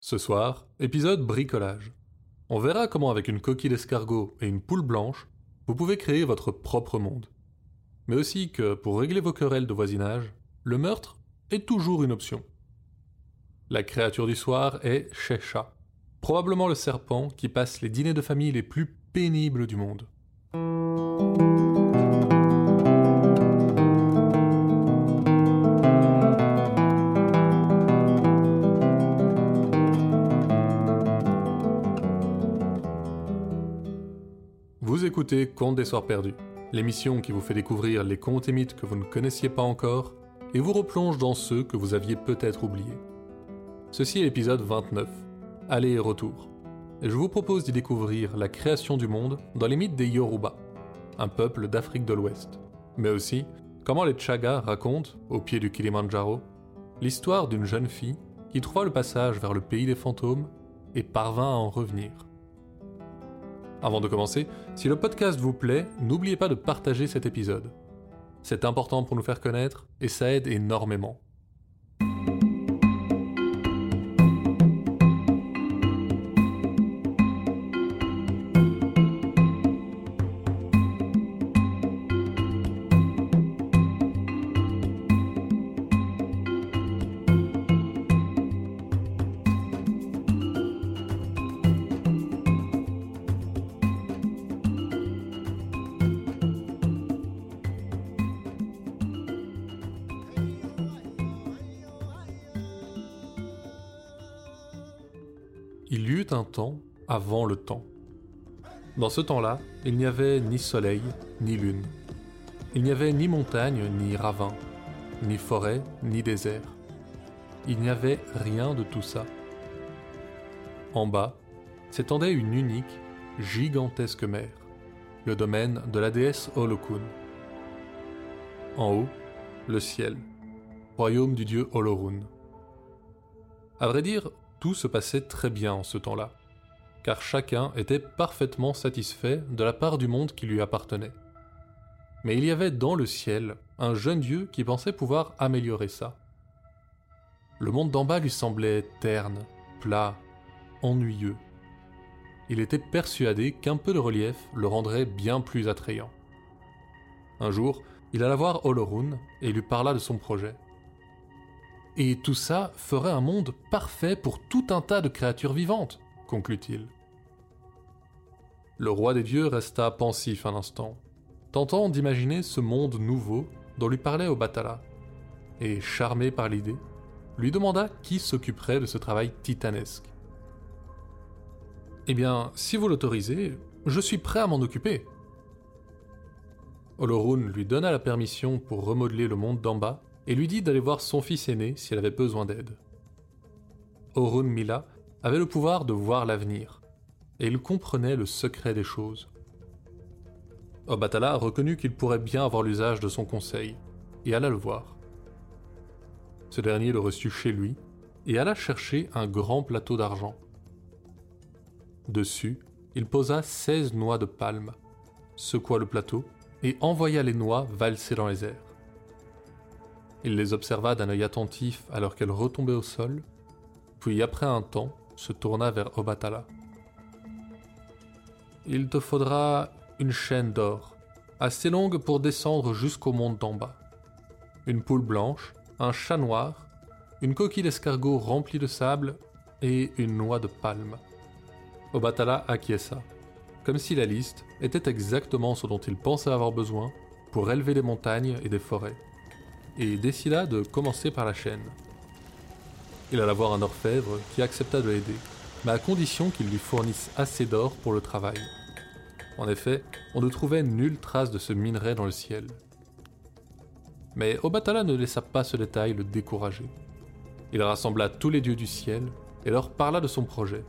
Ce soir, épisode bricolage. On verra comment avec une coquille d'escargot et une poule blanche, vous pouvez créer votre propre monde. Mais aussi que, pour régler vos querelles de voisinage, le meurtre est toujours une option. La créature du soir est Shesha, probablement le serpent qui passe les dîners de famille les plus pénibles du monde. Écoutez Contes des Soirs Perdus, l'émission qui vous fait découvrir les contes et mythes que vous ne connaissiez pas encore et vous replonge dans ceux que vous aviez peut-être oubliés. Ceci est l'épisode 29, Aller et retour, et je vous propose d'y découvrir la création du monde dans les mythes des Yoruba, un peuple d'Afrique de l'Ouest, mais aussi comment les Chaga racontent, au pied du Kilimanjaro, l'histoire d'une jeune fille qui trouva le passage vers le pays des fantômes et parvint à en revenir. Avant de commencer, si le podcast vous plaît, n'oubliez pas de partager cet épisode. C'est important pour nous faire connaître et ça aide énormément. Il y eut un temps avant le temps. Dans ce temps-là, il n'y avait ni soleil, ni lune. Il n'y avait ni montagne, ni ravin, ni forêt, ni désert. Il n'y avait rien de tout ça. En bas s'étendait une unique, gigantesque mer, le domaine de la déesse Holokun. En haut, le ciel, royaume du dieu Olorun. À vrai dire, tout se passait très bien en ce temps-là, car chacun était parfaitement satisfait de la part du monde qui lui appartenait. Mais il y avait dans le ciel un jeune dieu qui pensait pouvoir améliorer ça. Le monde d'en bas lui semblait terne, plat, ennuyeux. Il était persuadé qu'un peu de relief le rendrait bien plus attrayant. Un jour, il alla voir Olorun et lui parla de son projet. Et tout ça ferait un monde parfait pour tout un tas de créatures vivantes, conclut-il. Le roi des dieux resta pensif un instant, tentant d'imaginer ce monde nouveau dont lui parlait Obatala, et charmé par l'idée, lui demanda qui s'occuperait de ce travail titanesque. Eh bien, si vous l'autorisez, je suis prêt à m'en occuper. Olorun lui donna la permission pour remodeler le monde d'en bas et lui dit d'aller voir son fils aîné si elle avait besoin d'aide. Orun Mila avait le pouvoir de voir l'avenir, et il comprenait le secret des choses. Obatala reconnut qu'il pourrait bien avoir l'usage de son conseil, et alla le voir. Ce dernier le reçut chez lui, et alla chercher un grand plateau d'argent. Dessus, il posa seize noix de palme, secoua le plateau, et envoya les noix valser dans les airs. Il les observa d'un œil attentif alors qu'elles retombaient au sol, puis après un temps se tourna vers Obatala. Il te faudra une chaîne d'or, assez longue pour descendre jusqu'au monde d'en bas. Une poule blanche, un chat noir, une coquille d'escargot remplie de sable et une noix de palme. Obatala acquiesça, comme si la liste était exactement ce dont il pensait avoir besoin pour élever des montagnes et des forêts et décida de commencer par la chaîne. Il alla voir un orfèvre qui accepta de l'aider, mais à condition qu'il lui fournisse assez d'or pour le travail. En effet, on ne trouvait nulle trace de ce minerai dans le ciel. Mais Obatala ne laissa pas ce détail le décourager. Il rassembla tous les dieux du ciel et leur parla de son projet.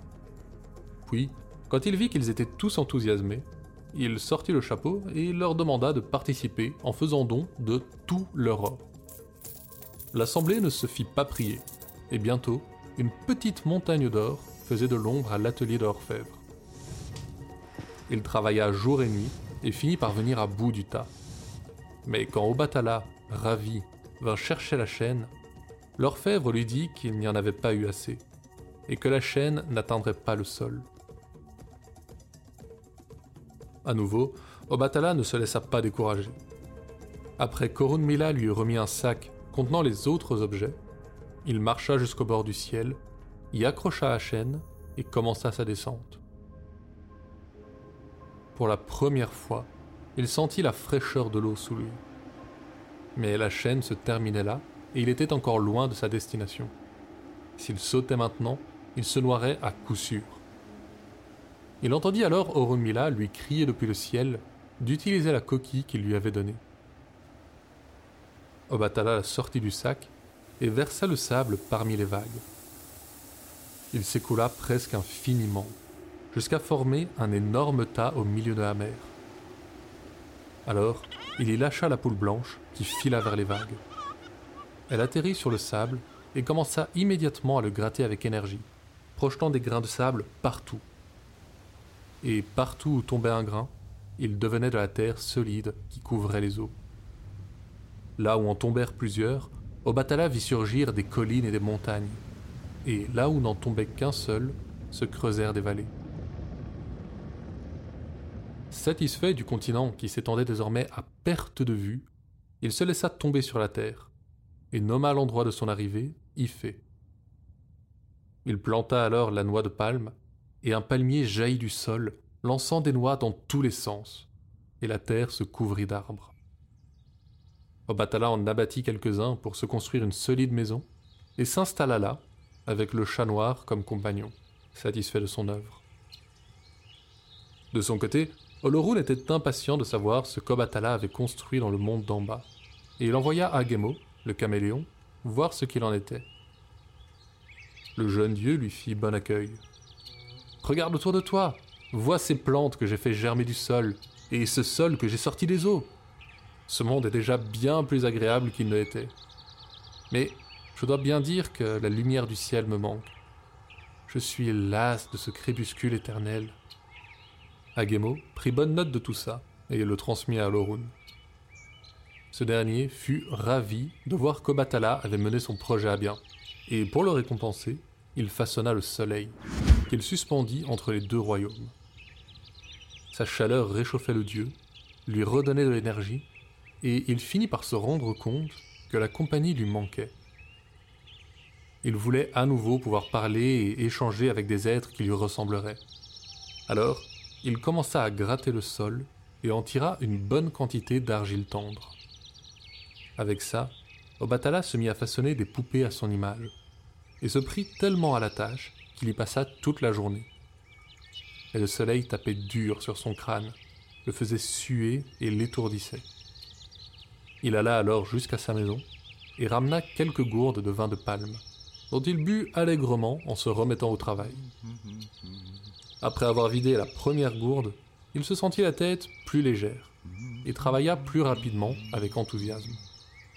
Puis, quand il vit qu'ils étaient tous enthousiasmés, il sortit le chapeau et leur demanda de participer en faisant don de tout leur or. L'assemblée ne se fit pas prier, et bientôt, une petite montagne d'or faisait de l'ombre à l'atelier de. Il travailla jour et nuit et finit par venir à bout du tas. Mais quand Obatala, ravi, vint chercher la chaîne, l'orfèvre lui dit qu'il n'y en avait pas eu assez. et que la chaîne n'atteindrait pas le sol. À nouveau, Obatala ne se laissa pas décourager. Après Mila lui eut remis un sac contenant les autres objets, il marcha jusqu'au bord du ciel, y accrocha la chaîne et commença sa descente. Pour la première fois, il sentit la fraîcheur de l'eau sous lui. Mais la chaîne se terminait là et il était encore loin de sa destination. S'il sautait maintenant, il se noierait à coup sûr. Il entendit alors Orunmila lui crier depuis le ciel d'utiliser la coquille qu'il lui avait donnée. Obatala sortit du sac et versa le sable parmi les vagues. Il s'écoula presque infiniment, jusqu'à former un énorme tas au milieu de la mer. Alors, il y lâcha la poule blanche qui fila vers les vagues. Elle atterrit sur le sable et commença immédiatement à le gratter avec énergie, projetant des grains de sable partout. Et partout où tombait un grain, il devenait de la terre solide qui couvrait les eaux. Là où en tombèrent plusieurs, Obatala vit surgir des collines et des montagnes, et là où n'en tombait qu'un seul, se creusèrent des vallées. Satisfait du continent qui s'étendait désormais à perte de vue, il se laissa tomber sur la terre, et nomma l'endroit de son arrivée Ifé. Il planta alors la noix de palme, et un palmier jaillit du sol, lançant des noix dans tous les sens, et la terre se couvrit d'arbres. Obatala en abattit quelques-uns pour se construire une solide maison, et s'installa là, avec le chat noir comme compagnon, satisfait de son œuvre. De son côté, Olorun était impatient de savoir ce qu'Obatala avait construit dans le monde d'en bas, et il envoya Agemo, le caméléon, voir ce qu'il en était. Le jeune dieu lui fit bon accueil. Regarde autour de toi, vois ces plantes que j'ai fait germer du sol, et ce sol que j'ai sorti des eaux. Ce monde est déjà bien plus agréable qu'il ne l'était. Mais je dois bien dire que la lumière du ciel me manque. Je suis las de ce crépuscule éternel. Agemo prit bonne note de tout ça et le transmit à Lorun. Ce dernier fut ravi de voir qu'Obatala avait mené son projet à bien, et pour le récompenser, il façonna le soleil, qu'il suspendit entre les deux royaumes. Sa chaleur réchauffait le dieu, lui redonnait de l'énergie et il finit par se rendre compte que la compagnie lui manquait. Il voulait à nouveau pouvoir parler et échanger avec des êtres qui lui ressembleraient. Alors, il commença à gratter le sol et en tira une bonne quantité d'argile tendre. Avec ça, Obatala se mit à façonner des poupées à son image, et se prit tellement à la tâche qu'il y passa toute la journée. Et le soleil tapait dur sur son crâne, le faisait suer et l'étourdissait. Il alla alors jusqu'à sa maison et ramena quelques gourdes de vin de palme, dont il but allègrement en se remettant au travail. Après avoir vidé la première gourde, il se sentit la tête plus légère et travailla plus rapidement avec enthousiasme.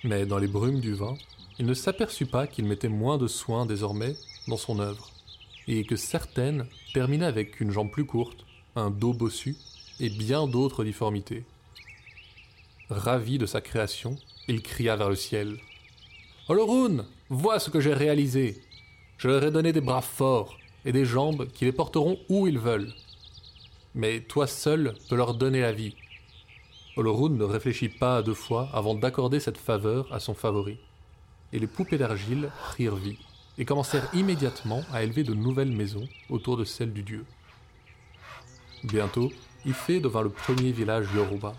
Mais dans les brumes du vin, il ne s'aperçut pas qu'il mettait moins de soin désormais dans son œuvre, et que certaines terminaient avec une jambe plus courte, un dos bossu et bien d'autres difformités. Ravi de sa création, il cria vers le ciel. Olorun, vois ce que j'ai réalisé. Je leur ai donné des bras forts et des jambes qui les porteront où ils veulent. Mais toi seul peux leur donner la vie. Olorun ne réfléchit pas deux fois avant d'accorder cette faveur à son favori. Et les poupées d'argile prirent vie et commencèrent immédiatement à élever de nouvelles maisons autour de celles du dieu. Bientôt, Ifé devint le premier village Yoruba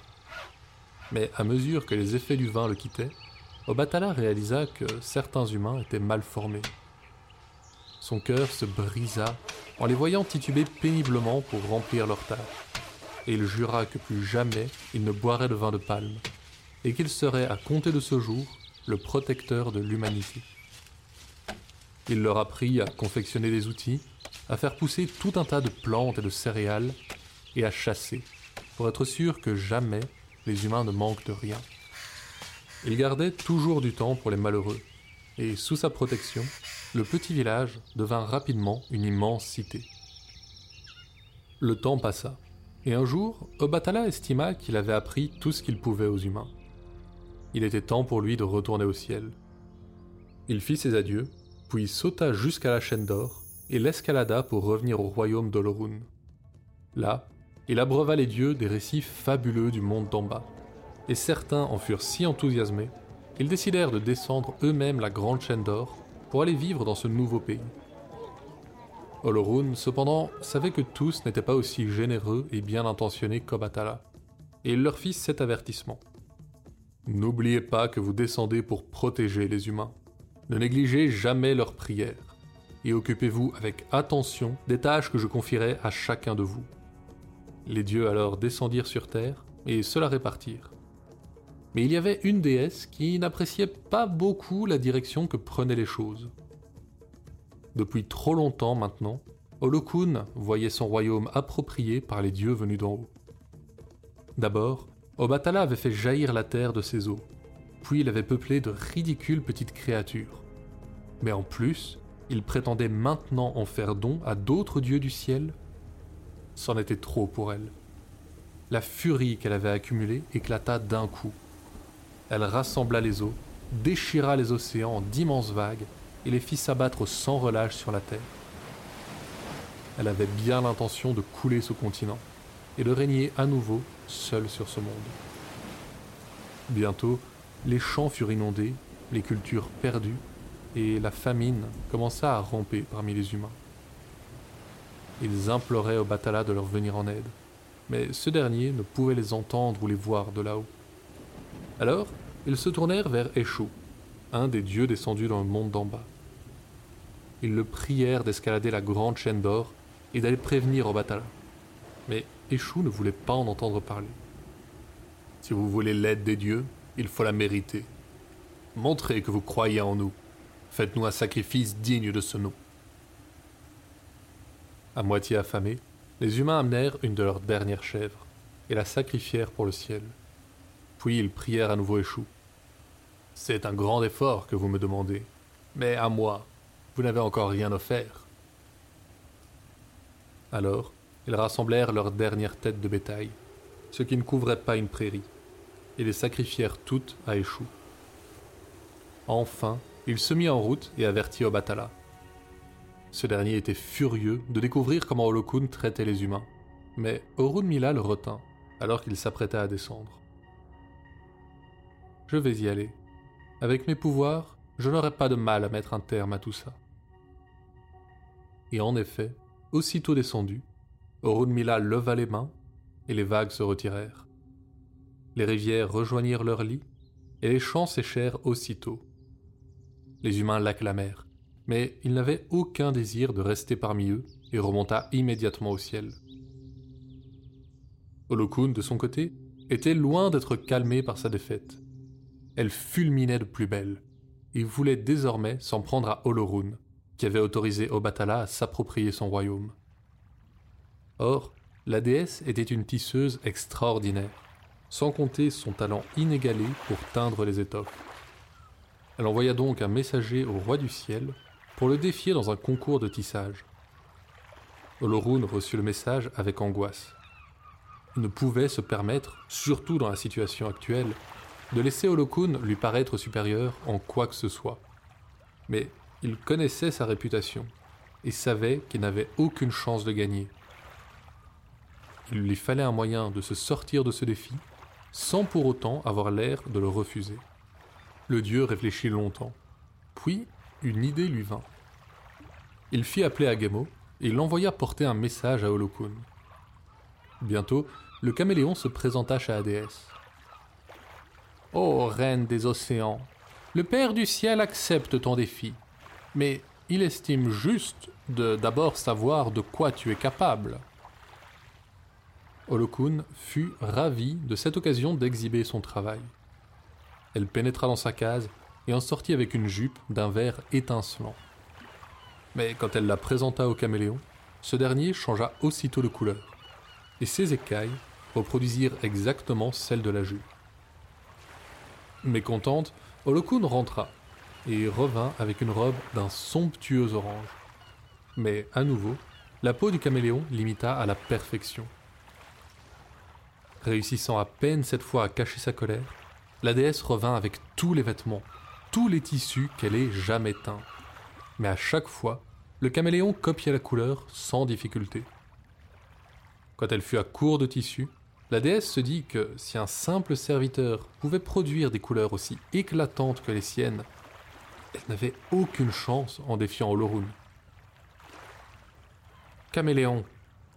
mais à mesure que les effets du vin le quittaient, Obatala réalisa que certains humains étaient mal formés. Son cœur se brisa en les voyant tituber péniblement pour remplir leur tâche, et il jura que plus jamais il ne boirait de vin de palme, et qu'il serait à compter de ce jour le protecteur de l'humanité. Il leur apprit à confectionner des outils, à faire pousser tout un tas de plantes et de céréales, et à chasser, pour être sûr que jamais les humains ne manquent de rien. Il gardait toujours du temps pour les malheureux, et sous sa protection, le petit village devint rapidement une immense cité. Le temps passa, et un jour, Obatala estima qu'il avait appris tout ce qu'il pouvait aux humains. Il était temps pour lui de retourner au ciel. Il fit ses adieux, puis sauta jusqu'à la chaîne d'or et l'escalada pour revenir au royaume d'Olorun. Là, il abreuva les dieux des récits fabuleux du monde d'en bas, et certains en furent si enthousiasmés qu'ils décidèrent de descendre eux-mêmes la grande chaîne d'or pour aller vivre dans ce nouveau pays. Olorun, cependant, savait que tous n'étaient pas aussi généreux et bien intentionnés qu'Obatala, et il leur fit cet avertissement. N'oubliez pas que vous descendez pour protéger les humains. Ne négligez jamais leurs prières, et occupez-vous avec attention des tâches que je confierai à chacun de vous. Les dieux alors descendirent sur terre et se la répartirent. Mais il y avait une déesse qui n'appréciait pas beaucoup la direction que prenaient les choses. Depuis trop longtemps maintenant, Holokun voyait son royaume approprié par les dieux venus d'en haut. D'abord, Obatala avait fait jaillir la terre de ses eaux, puis il avait peuplé de ridicules petites créatures. Mais en plus, il prétendait maintenant en faire don à d'autres dieux du ciel C'en était trop pour elle. La furie qu'elle avait accumulée éclata d'un coup. Elle rassembla les eaux, déchira les océans en d'immenses vagues et les fit s'abattre sans relâche sur la terre. Elle avait bien l'intention de couler ce continent et de régner à nouveau seule sur ce monde. Bientôt, les champs furent inondés, les cultures perdues, et la famine commença à ramper parmi les humains. Ils imploraient au Batala de leur venir en aide, mais ce dernier ne pouvait les entendre ou les voir de là-haut. Alors, ils se tournèrent vers Eshu, un des dieux descendus dans le monde d'en bas. Ils le prièrent d'escalader la grande chaîne d'or et d'aller prévenir Obatala. Mais Eshu ne voulait pas en entendre parler. Si vous voulez l'aide des dieux, il faut la mériter. Montrez que vous croyez en nous. Faites-nous un sacrifice digne de ce nom. À moitié affamés, les humains amenèrent une de leurs dernières chèvres et la sacrifièrent pour le ciel. Puis ils prièrent à nouveau Échou. C'est un grand effort que vous me demandez, mais à moi, vous n'avez encore rien offert. Alors, ils rassemblèrent leurs dernières têtes de bétail, ce qui ne couvrait pas une prairie, et les sacrifièrent toutes à Échou. Enfin, il se mit en route et avertit Obatala. Ce dernier était furieux de découvrir comment Holokun traitait les humains, mais Orunmila le retint alors qu'il s'apprêtait à descendre. Je vais y aller. Avec mes pouvoirs, je n'aurai pas de mal à mettre un terme à tout ça. Et en effet, aussitôt descendu, Orunmila leva les mains et les vagues se retirèrent. Les rivières rejoignirent leur lit et les champs séchèrent aussitôt. Les humains l'acclamèrent mais il n'avait aucun désir de rester parmi eux et remonta immédiatement au ciel. Holokun, de son côté, était loin d'être calmé par sa défaite. Elle fulminait de plus belle, et voulait désormais s'en prendre à Olorun, qui avait autorisé Obatala à s'approprier son royaume. Or, la déesse était une tisseuse extraordinaire, sans compter son talent inégalé pour teindre les étoffes. Elle envoya donc un messager au roi du ciel pour le défier dans un concours de tissage. Olorun reçut le message avec angoisse. Il ne pouvait se permettre, surtout dans la situation actuelle, de laisser Holokun lui paraître supérieur en quoi que ce soit. Mais il connaissait sa réputation et savait qu'il n'avait aucune chance de gagner. Il lui fallait un moyen de se sortir de ce défi sans pour autant avoir l'air de le refuser. Le dieu réfléchit longtemps, puis une idée lui vint. Il fit appeler Agamo et l'envoya porter un message à Holokun. Bientôt, le caméléon se présenta chez déesse. Ô reine des océans, le Père du ciel accepte ton défi, mais il estime juste de d'abord savoir de quoi tu es capable. Holokun fut ravie de cette occasion d'exhiber son travail. Elle pénétra dans sa case et en sortit avec une jupe d'un vert étincelant. Mais quand elle la présenta au caméléon, ce dernier changea aussitôt de couleur, et ses écailles reproduisirent exactement celles de la jupe. Mécontente, Holokun rentra et revint avec une robe d'un somptueux orange. Mais à nouveau, la peau du caméléon l'imita à la perfection. Réussissant à peine cette fois à cacher sa colère, la déesse revint avec tous les vêtements tous les tissus qu'elle ait jamais teints. Mais à chaque fois, le caméléon copiait la couleur sans difficulté. Quand elle fut à court de tissu, la déesse se dit que si un simple serviteur pouvait produire des couleurs aussi éclatantes que les siennes, elle n'avait aucune chance en défiant Olorun. Caméléon,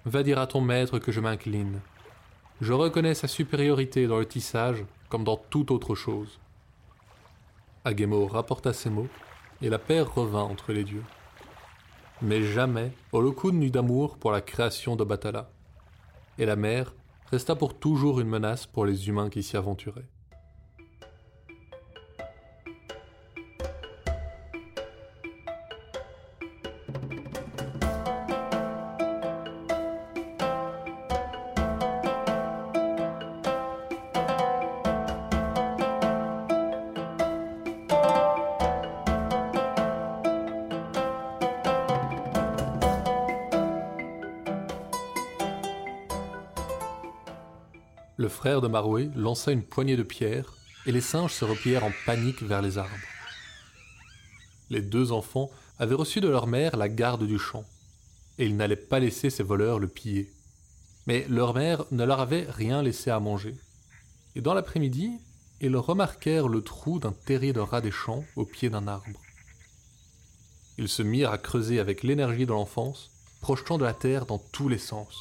va dire à ton maître que je m'incline. Je reconnais sa supériorité dans le tissage comme dans toute autre chose. Agemo rapporta ces mots, et la paix revint entre les dieux. Mais jamais Holokun n'eut d'amour pour la création de Batala, et la mer resta pour toujours une menace pour les humains qui s'y aventuraient. Le frère de Maroué lança une poignée de pierres et les singes se replièrent en panique vers les arbres. Les deux enfants avaient reçu de leur mère la garde du champ, et ils n'allaient pas laisser ces voleurs le piller. Mais leur mère ne leur avait rien laissé à manger. Et dans l'après-midi, ils remarquèrent le trou d'un terrier de rat des champs au pied d'un arbre. Ils se mirent à creuser avec l'énergie de l'enfance, projetant de la terre dans tous les sens,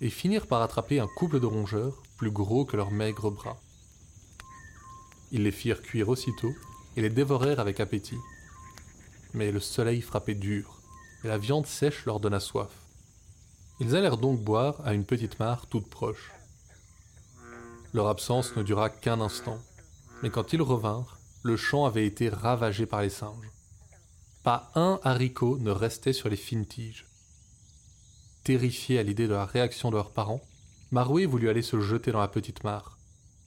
et finirent par attraper un couple de rongeurs plus gros que leurs maigres bras. Ils les firent cuire aussitôt et les dévorèrent avec appétit. Mais le soleil frappait dur, et la viande sèche leur donna soif. Ils allèrent donc boire à une petite mare toute proche. Leur absence ne dura qu'un instant, mais quand ils revinrent, le champ avait été ravagé par les singes. Pas un haricot ne restait sur les fines tiges. Terrifiés à l'idée de la réaction de leurs parents, Maroué voulut aller se jeter dans la petite mare,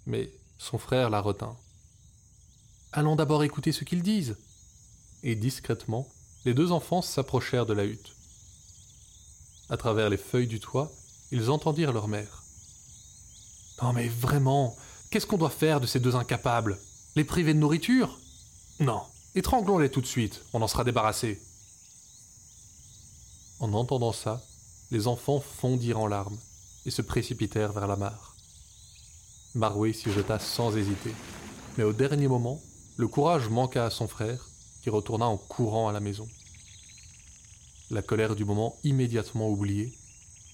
mais son frère la retint. Allons d'abord écouter ce qu'ils disent. Et discrètement, les deux enfants s'approchèrent de la hutte. À travers les feuilles du toit, ils entendirent leur mère. Non mais vraiment, qu'est-ce qu'on doit faire de ces deux incapables? Les priver de nourriture? Non, étranglons-les tout de suite, on en sera débarrassé. En entendant ça, les enfants fondirent en larmes et se précipitèrent vers la mare. Maroué s'y jeta sans hésiter, mais au dernier moment, le courage manqua à son frère, qui retourna en courant à la maison. La colère du moment immédiatement oubliée,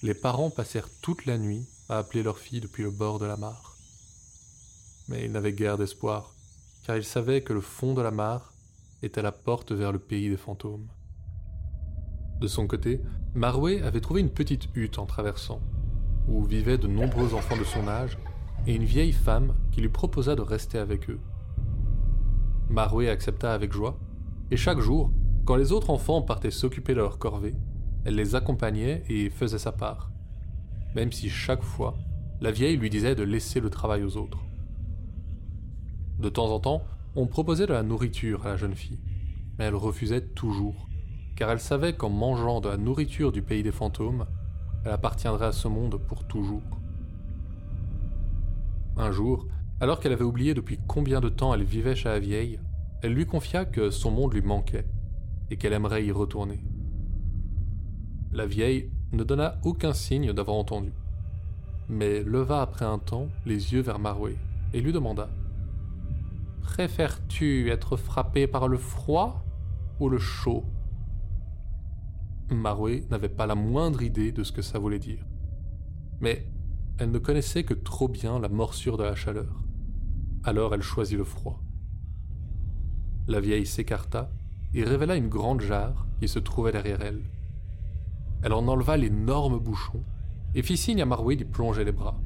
les parents passèrent toute la nuit à appeler leur fille depuis le bord de la mare. Mais ils n'avaient guère d'espoir, car ils savaient que le fond de la mare était la porte vers le pays des fantômes. De son côté, Maroué avait trouvé une petite hutte en traversant, où vivaient de nombreux enfants de son âge et une vieille femme qui lui proposa de rester avec eux. Maroué accepta avec joie, et chaque jour, quand les autres enfants partaient s'occuper de leur corvée, elle les accompagnait et faisait sa part, même si chaque fois, la vieille lui disait de laisser le travail aux autres. De temps en temps, on proposait de la nourriture à la jeune fille, mais elle refusait toujours, car elle savait qu'en mangeant de la nourriture du pays des fantômes, elle appartiendrait à ce monde pour toujours. Un jour, alors qu'elle avait oublié depuis combien de temps elle vivait chez la vieille, elle lui confia que son monde lui manquait et qu'elle aimerait y retourner. La vieille ne donna aucun signe d'avoir entendu, mais leva après un temps les yeux vers Maroué et lui demanda Préfères-tu être frappé par le froid ou le chaud? Maroué n'avait pas la moindre idée de ce que ça voulait dire. Mais elle ne connaissait que trop bien la morsure de la chaleur. Alors elle choisit le froid. La vieille s'écarta et révéla une grande jarre qui se trouvait derrière elle. Elle en enleva l'énorme bouchon et fit signe à Maroué d'y plonger les bras.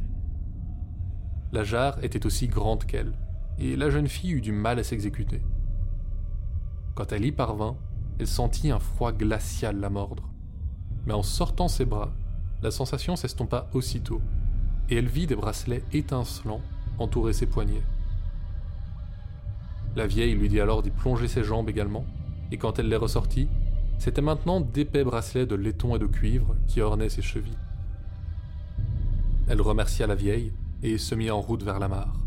La jarre était aussi grande qu'elle, et la jeune fille eut du mal à s'exécuter. Quand elle y parvint, elle sentit un froid glacial la mordre. Mais en sortant ses bras, la sensation s'estompa aussitôt, et elle vit des bracelets étincelants entourer ses poignets. La vieille lui dit alors d'y plonger ses jambes également, et quand elle les ressortit, c'étaient maintenant d'épais bracelets de laiton et de cuivre qui ornaient ses chevilles. Elle remercia la vieille et se mit en route vers la mare.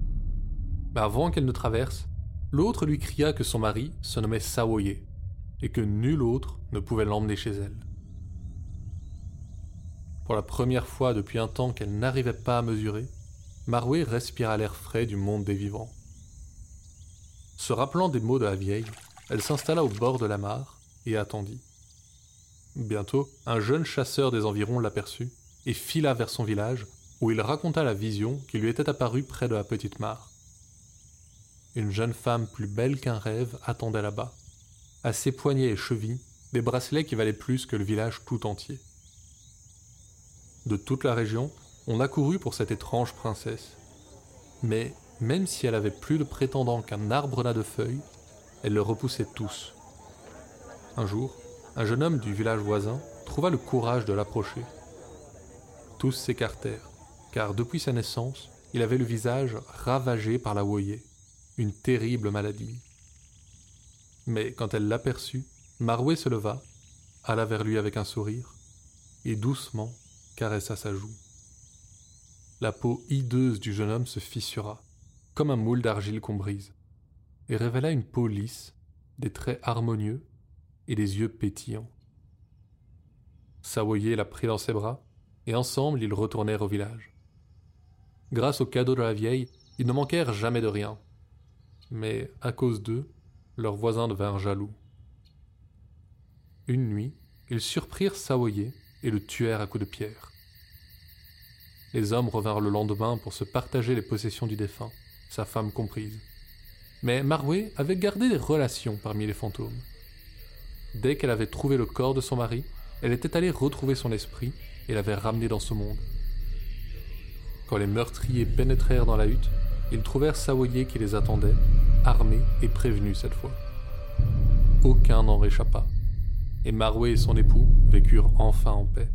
Mais avant qu'elle ne traverse, l'autre lui cria que son mari se nommait Sawoye et que nul autre ne pouvait l'emmener chez elle. Pour la première fois depuis un temps qu'elle n'arrivait pas à mesurer, Maroué respira l'air frais du monde des vivants. Se rappelant des mots de la vieille, elle s'installa au bord de la mare et attendit. Bientôt, un jeune chasseur des environs l'aperçut et fila vers son village où il raconta la vision qui lui était apparue près de la petite mare. Une jeune femme plus belle qu'un rêve attendait là-bas. À ses poignets et chevilles, des bracelets qui valaient plus que le village tout entier. De toute la région, on accourut pour cette étrange princesse. Mais même si elle avait plus de prétendants qu'un arbre n'a de feuilles, elle le repoussait tous. Un jour, un jeune homme du village voisin trouva le courage de l'approcher. Tous s'écartèrent, car depuis sa naissance, il avait le visage ravagé par la woyée, une terrible maladie. Mais quand elle l'aperçut, Maroué se leva, alla vers lui avec un sourire, et doucement caressa sa joue. La peau hideuse du jeune homme se fissura, comme un moule d'argile qu'on brise, et révéla une peau lisse, des traits harmonieux et des yeux pétillants. Sawoye la prit dans ses bras, et ensemble ils retournèrent au village. Grâce au cadeau de la vieille, ils ne manquèrent jamais de rien. Mais à cause d'eux, leurs voisins devinrent jaloux. Une nuit, ils surprirent Sawoye et le tuèrent à coups de pierre. Les hommes revinrent le lendemain pour se partager les possessions du défunt, sa femme comprise. Mais Maroué avait gardé des relations parmi les fantômes. Dès qu'elle avait trouvé le corps de son mari, elle était allée retrouver son esprit et l'avait ramené dans ce monde. Quand les meurtriers pénétrèrent dans la hutte, ils trouvèrent Sawoye qui les attendait, armé et prévenu cette fois. Aucun n'en réchappa, et Maroué et son époux vécurent enfin en paix.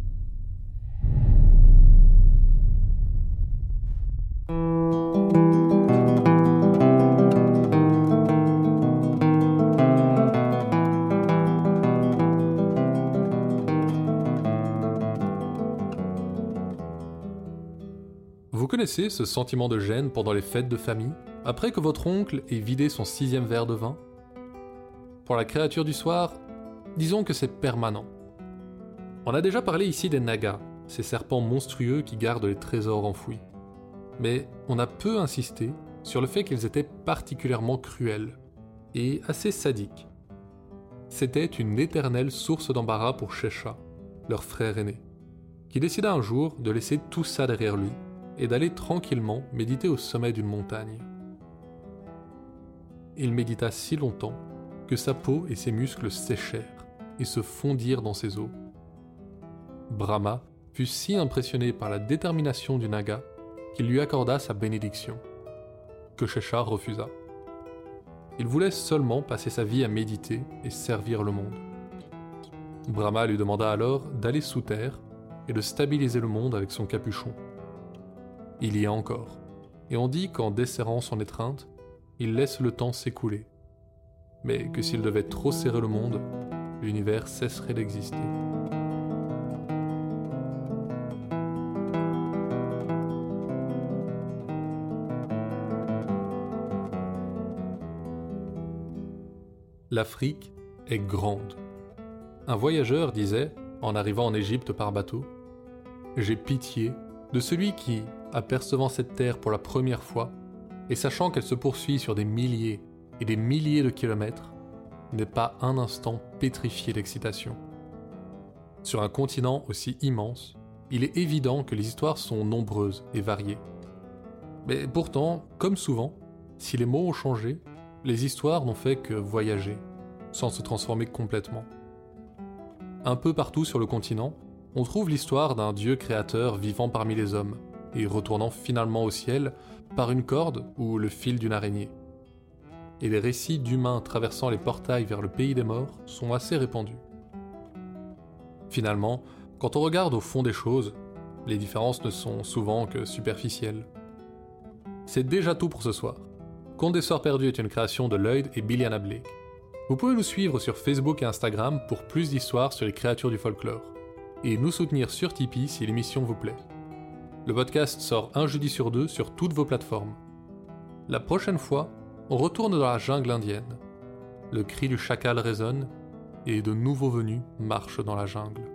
Connaissez ce sentiment de gêne pendant les fêtes de famille, après que votre oncle ait vidé son sixième verre de vin? Pour la créature du soir, disons que c'est permanent. On a déjà parlé ici des nagas, ces serpents monstrueux qui gardent les trésors enfouis. Mais on a peu insisté sur le fait qu'ils étaient particulièrement cruels et assez sadiques. C'était une éternelle source d'embarras pour Shesha, leur frère aîné, qui décida un jour de laisser tout ça derrière lui et d'aller tranquillement méditer au sommet d'une montagne. Il médita si longtemps que sa peau et ses muscles séchèrent et se fondirent dans ses os. Brahma fut si impressionné par la détermination du Naga qu'il lui accorda sa bénédiction, que Shesha refusa. Il voulait seulement passer sa vie à méditer et servir le monde. Brahma lui demanda alors d'aller sous terre et de stabiliser le monde avec son capuchon il y a encore. Et on dit qu'en desserrant son étreinte, il laisse le temps s'écouler. Mais que s'il devait trop serrer le monde, l'univers cesserait d'exister. L'Afrique est grande. Un voyageur disait, en arrivant en Égypte par bateau, J'ai pitié de celui qui, apercevant cette terre pour la première fois, et sachant qu'elle se poursuit sur des milliers et des milliers de kilomètres, n'est pas un instant pétrifié d'excitation. Sur un continent aussi immense, il est évident que les histoires sont nombreuses et variées. Mais pourtant, comme souvent, si les mots ont changé, les histoires n'ont fait que voyager, sans se transformer complètement. Un peu partout sur le continent, on trouve l'histoire d'un Dieu créateur vivant parmi les hommes, et retournant finalement au ciel par une corde ou le fil d'une araignée. Et les récits d'humains traversant les portails vers le pays des morts sont assez répandus. Finalement, quand on regarde au fond des choses, les différences ne sont souvent que superficielles. C'est déjà tout pour ce soir. Conte des Soirs Perdus est une création de Lloyd et Billiana Blake. Vous pouvez nous suivre sur Facebook et Instagram pour plus d'histoires sur les créatures du folklore. Et nous soutenir sur Tipeee si l'émission vous plaît. Le podcast sort un jeudi sur deux sur toutes vos plateformes. La prochaine fois, on retourne dans la jungle indienne. Le cri du chacal résonne et de nouveaux venus marchent dans la jungle.